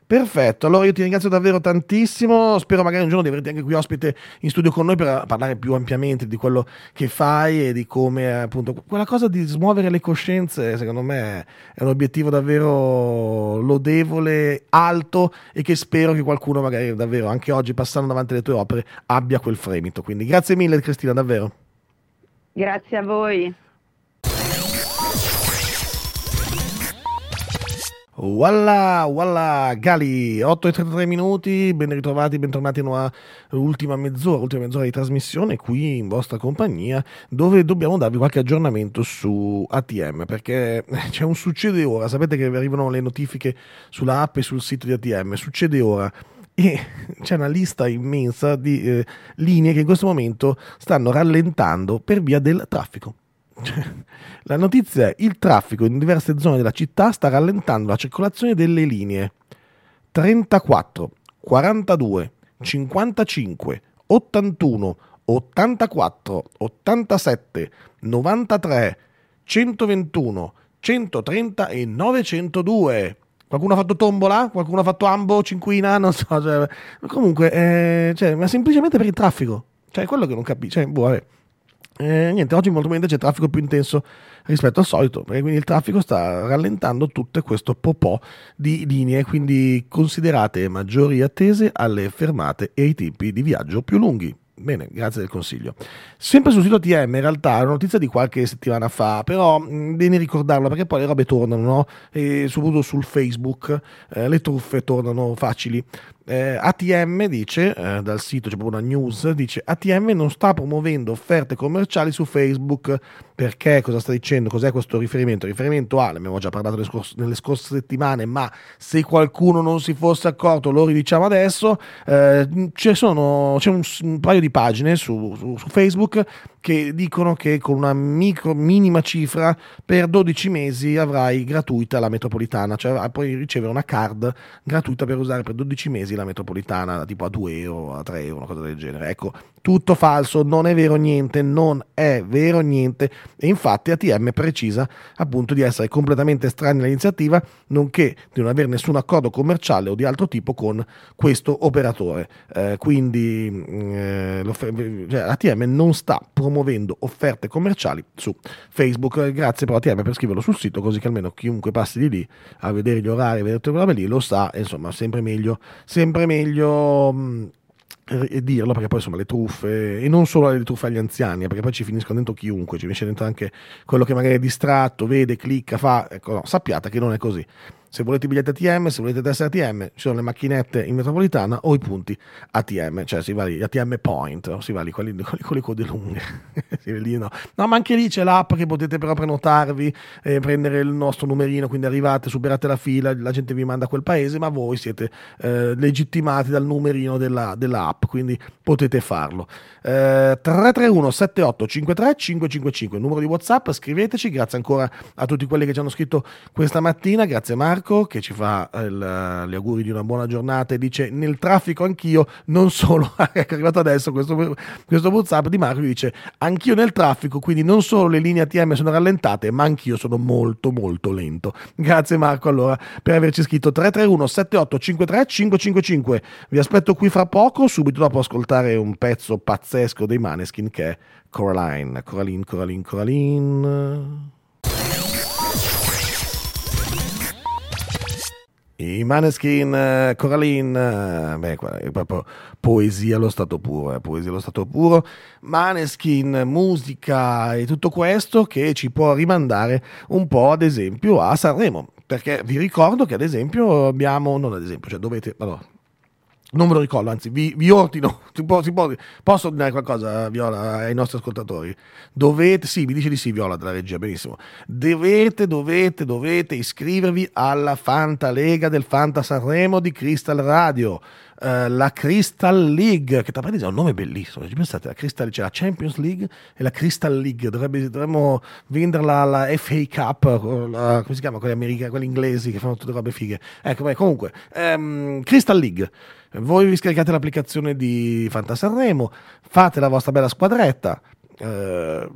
Perfetto, allora io ti ringrazio davvero tantissimo, spero magari un giorno di averti anche qui ospite in studio con noi per parlare più ampiamente di quello che fai e di come appunto quella cosa di smuovere le coscienze secondo me è un obiettivo davvero lodevole, alto e che spero che qualcuno magari davvero anche oggi passando davanti alle tue opere abbia quel fremito. Quindi grazie mille Cristina, davvero. Grazie a voi. Voilà, voilà, Gali, 8 e 33 minuti, ben ritrovati, bentornati in ultima mezz'ora, ultima mezz'ora di trasmissione qui in vostra compagnia, dove dobbiamo darvi qualche aggiornamento su ATM, perché c'è un succede ora, sapete che arrivano le notifiche sulla app e sul sito di ATM, succede ora. E c'è una lista immensa di eh, linee che in questo momento stanno rallentando per via del traffico. La notizia è il traffico in diverse zone della città sta rallentando la circolazione delle linee 34, 42, 55, 81, 84, 87, 93, 121, 130 e 902. Qualcuno ha fatto tombola? Qualcuno ha fatto ambo, cinquina? Non so. Cioè, comunque, eh, cioè, ma semplicemente per il traffico. Cioè, quello che non capisco. Cioè, boh, vabbè. Eh, niente, oggi molto probabilmente c'è traffico più intenso rispetto al solito, perché quindi il traffico sta rallentando tutto questo popò di linee, quindi considerate maggiori attese alle fermate e ai tempi di viaggio più lunghi. Bene, grazie del consiglio. Sempre sul sito ATM, in realtà, è una notizia di qualche settimana fa, però mh, bene ricordarla perché poi le robe tornano, no? E soprattutto sul Facebook eh, le truffe tornano facili. Eh, ATM dice, eh, dal sito c'è proprio una news, dice ATM non sta promuovendo offerte commerciali su Facebook perché cosa sta dicendo? Cos'è questo riferimento? Riferimento a, ne abbiamo già parlato nelle scorse, nelle scorse, settimane, ma se qualcuno non si fosse accorto lo ridiciamo adesso, eh, sono, c'è un, un, paio di pagine su, su, su Facebook che dicono che con una micro, minima cifra per 12 mesi avrai gratuita la metropolitana, cioè puoi ricevere una card gratuita per usare per 12 mesi la metropolitana tipo a 2 euro, a 3 euro, una cosa del genere. Ecco, tutto falso, non è vero niente, non è vero niente e infatti ATM precisa appunto di essere completamente estranea all'iniziativa nonché di non avere nessun accordo commerciale o di altro tipo con questo operatore. Eh, quindi mm, eh, cioè, ATM non sta promuovendo offerte commerciali su Facebook. Grazie però a TM per scriverlo sul sito così che almeno chiunque passi di lì a vedere gli orari, a vedere tutte quelle lì lo sa, insomma sempre meglio, sempre meglio mh, e dirlo perché poi insomma le truffe e non solo le truffe agli anziani perché poi ci finiscono dentro chiunque ci finisce dentro anche quello che magari è distratto vede clicca fa ecco no, sappiate che non è così se volete i biglietti ATM, se volete tessere ATM, ci sono le macchinette in metropolitana o i punti ATM, cioè si va lì, ATM Point, o si va lì, quelli, quelli con le code lunghe. lì, no. no. ma anche lì c'è l'app che potete però prenotarvi, eh, prendere il nostro numerino, quindi arrivate, superate la fila, la gente vi manda a quel paese, ma voi siete eh, legittimati dal numerino della, dell'app, quindi potete farlo. Eh, 331 78 53 555, il numero di WhatsApp, scriveteci, grazie ancora a tutti quelli che ci hanno scritto questa mattina, grazie Marco Marco che ci fa eh, il, gli auguri di una buona giornata e dice nel traffico anch'io, non solo, è arrivato adesso questo, questo WhatsApp di Marco dice anch'io nel traffico, quindi non solo le linee ATM sono rallentate, ma anch'io sono molto molto lento. Grazie Marco allora per averci scritto 331 7853 555. Vi aspetto qui fra poco, subito dopo ascoltare un pezzo pazzesco dei Maneskin che è Coraline, Coraline, Coraline, Coraline. I Maneskin, uh, Coraline, uh, beh, è proprio poesia allo stato puro, eh, poesia allo stato puro, Maneskin, musica e tutto questo che ci può rimandare un po' ad esempio a Sanremo, perché vi ricordo che ad esempio abbiamo, non ad esempio, cioè dovete, allora, non ve lo ricordo, anzi, vi, vi ordino. Si può, si può, posso ordinare qualcosa, Viola, ai nostri ascoltatori? Dovete, sì, mi dice di sì, Viola, della regia, benissimo. Dovete, dovete, dovete iscrivervi alla Fanta Lega del Fanta Sanremo di Crystal Radio. Uh, la Crystal League, che tra parentesi è un nome bellissimo. Ci pensate, la Crystal, c'è la Champions League e la Crystal League. Dovrebbe, dovremmo venderla alla FA Cup, la, come si chiama? Quelli, americani, quelli inglesi che fanno tutte robe fighe. Ecco, beh, comunque, um, Crystal League. Voi vi scaricate l'applicazione di Fantasanremo, fate la vostra bella squadretta, eh,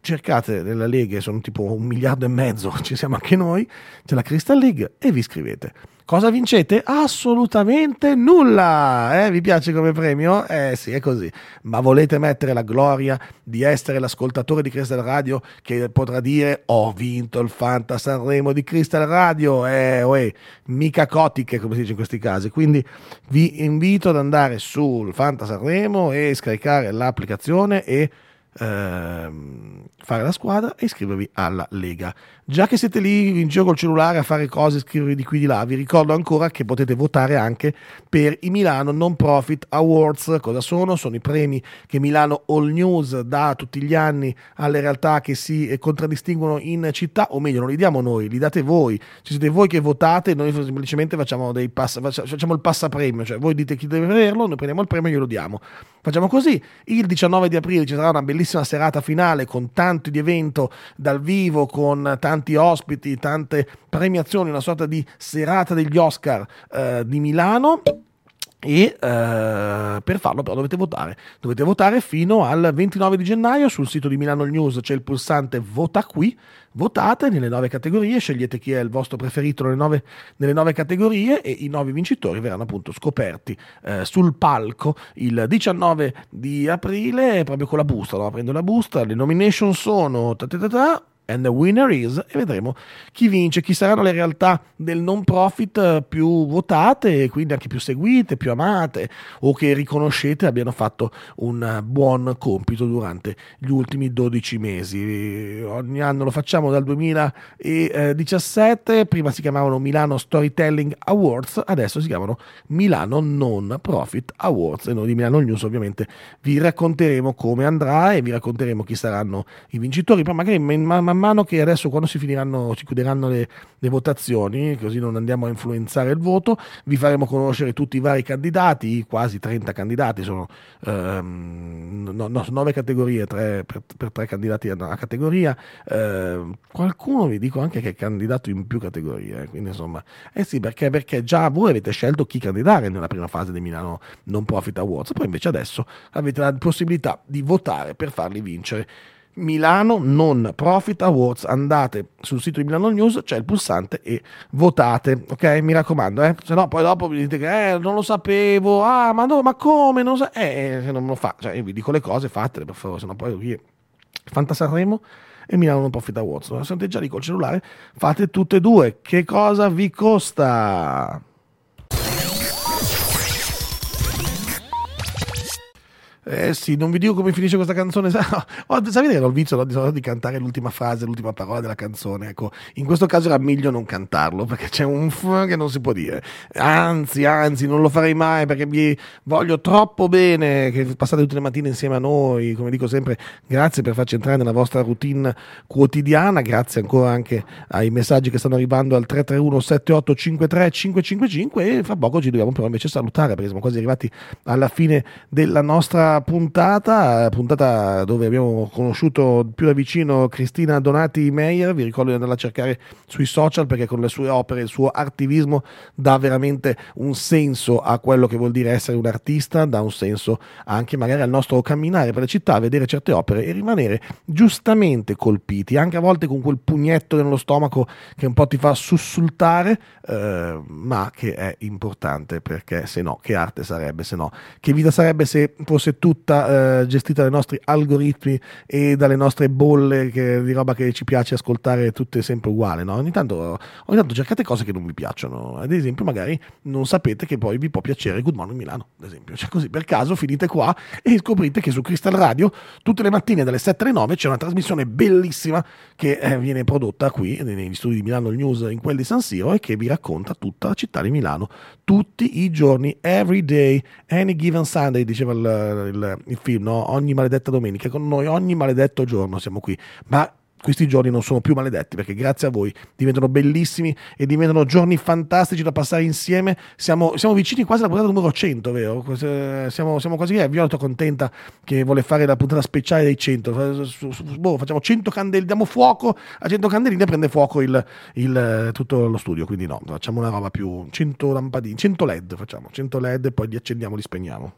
cercate nella Lega, sono tipo un miliardo e mezzo, ci siamo anche noi, c'è la Crystal League e vi iscrivete. Cosa vincete? Assolutamente nulla! Eh? Vi piace come premio? Eh sì, è così. Ma volete mettere la gloria di essere l'ascoltatore di Crystal Radio che potrà dire ho vinto il Fanta Sanremo di Crystal Radio? Eh, uè, mica cotiche come si dice in questi casi. Quindi vi invito ad andare sul Fanta Sanremo e scaricare l'applicazione e ehm, fare la squadra e iscrivervi alla Lega. Già che siete lì in giro col cellulare a fare cose, scrivervi di qui di là, vi ricordo ancora che potete votare anche per i Milano Non Profit Awards. Cosa sono? Sono i premi che Milano All News dà tutti gli anni alle realtà che si eh, contraddistinguono in città, o meglio, non li diamo noi, li date voi. Ci siete voi che votate, noi semplicemente facciamo, dei pass, facciamo il passapremio, cioè voi dite chi deve averlo, noi prendiamo il premio e glielo diamo. Facciamo così. Il 19 di aprile ci sarà una bellissima serata finale con tanti di evento dal vivo, con tanti tanti ospiti, tante premiazioni, una sorta di serata degli Oscar eh, di Milano. E eh, per farlo però dovete votare. Dovete votare fino al 29 di gennaio. Sul sito di Milano News c'è il pulsante vota qui. Votate nelle nove categorie scegliete chi è il vostro preferito nelle nove, nelle nove categorie e i nove vincitori verranno appunto scoperti eh, sul palco il 19 di aprile proprio con la busta no? prendo la busta le nomination sono ta ta ta And the winner is, e vedremo chi vince, chi saranno le realtà del non profit eh, più votate e quindi anche più seguite, più amate o che riconoscete abbiano fatto un buon compito durante gli ultimi 12 mesi. Ogni anno lo facciamo dal 2017, prima si chiamavano Milano Storytelling Awards, adesso si chiamano Milano Non Profit Awards e noi di Milano News ovviamente vi racconteremo come andrà e vi racconteremo chi saranno i vincitori, poi magari man man mano che adesso quando si finiranno, si chiuderanno le, le, votazioni, così non andiamo a influenzare il voto, vi faremo conoscere tutti i vari candidati, quasi 30 candidati, sono ehm, no, no, 9 categorie, 3, per, per 3 candidati a categoria, eh, qualcuno vi dico anche che è candidato in più categorie, quindi insomma, eh sì, perché, perché già voi avete scelto chi candidare nella prima fase di Milano Non Profit Awards, poi invece adesso avete la possibilità di votare per farli vincere. Milano Non Profit Awards. Andate sul sito di Milano News, c'è il pulsante e votate, ok? Mi raccomando, eh? Se no poi dopo vi dite che eh, non lo sapevo, ah ma no, ma come? Non sa... Eh, se non lo fa, cioè io vi dico le cose, fatele per favore, se no poi Fanta Sanremo e Milano Non Profit Awards. Siete già lì col cellulare, fate tutte e due. Che cosa vi costa? Eh sì, non vi dico come finisce questa canzone. Sapete che ho il vizio di cantare l'ultima frase, l'ultima parola della canzone. Ecco, in questo caso era meglio non cantarlo perché c'è un f che non si può dire. Anzi, anzi, non lo farei mai perché vi voglio troppo bene che passate tutte le mattine insieme a noi. Come dico sempre, grazie per farci entrare nella vostra routine quotidiana. Grazie ancora anche ai messaggi che stanno arrivando al 331 7853 555 e fra poco ci dobbiamo però invece salutare perché siamo quasi arrivati alla fine della nostra puntata, puntata dove abbiamo conosciuto più da vicino Cristina Donati Meyer, vi ricordo di andarla a cercare sui social perché con le sue opere, il suo artivismo dà veramente un senso a quello che vuol dire essere un artista, dà un senso anche magari al nostro camminare per le città, vedere certe opere e rimanere giustamente colpiti, anche a volte con quel pugnetto nello stomaco che un po' ti fa sussultare, eh, ma che è importante perché se no che arte sarebbe, se no che vita sarebbe se fosse tutto tutta eh, gestita dai nostri algoritmi e dalle nostre bolle che, di roba che ci piace ascoltare tutte sempre uguali. No? Ogni, tanto, ogni tanto cercate cose che non vi piacciono. Ad esempio, magari non sapete che poi vi può piacere Good Morning Milano. Ad esempio, cioè così per caso finite qua e scoprite che su Crystal Radio tutte le mattine dalle 7 alle 9 c'è una trasmissione bellissima che eh, viene prodotta qui negli studi di Milano News in quelli di San Siro e che vi racconta tutta la città di Milano tutti i giorni, every day, any given Sunday, diceva il, il, il film, no? ogni maledetta domenica, con noi ogni maledetto giorno siamo qui, ma questi giorni non sono più maledetti perché grazie a voi diventano bellissimi e diventano giorni fantastici da passare insieme. Siamo, siamo vicini quasi alla puntata numero 100, vero? Siamo, siamo quasi lì. Eh, Viola contenta che vuole fare la puntata speciale dei 100. Boh, facciamo 100 candeline, diamo fuoco a 100 candeline e prende fuoco il, il, tutto lo studio. Quindi no, facciamo una roba più 100 lampadine, 100 LED facciamo, 100 LED e poi li accendiamo, li spegniamo.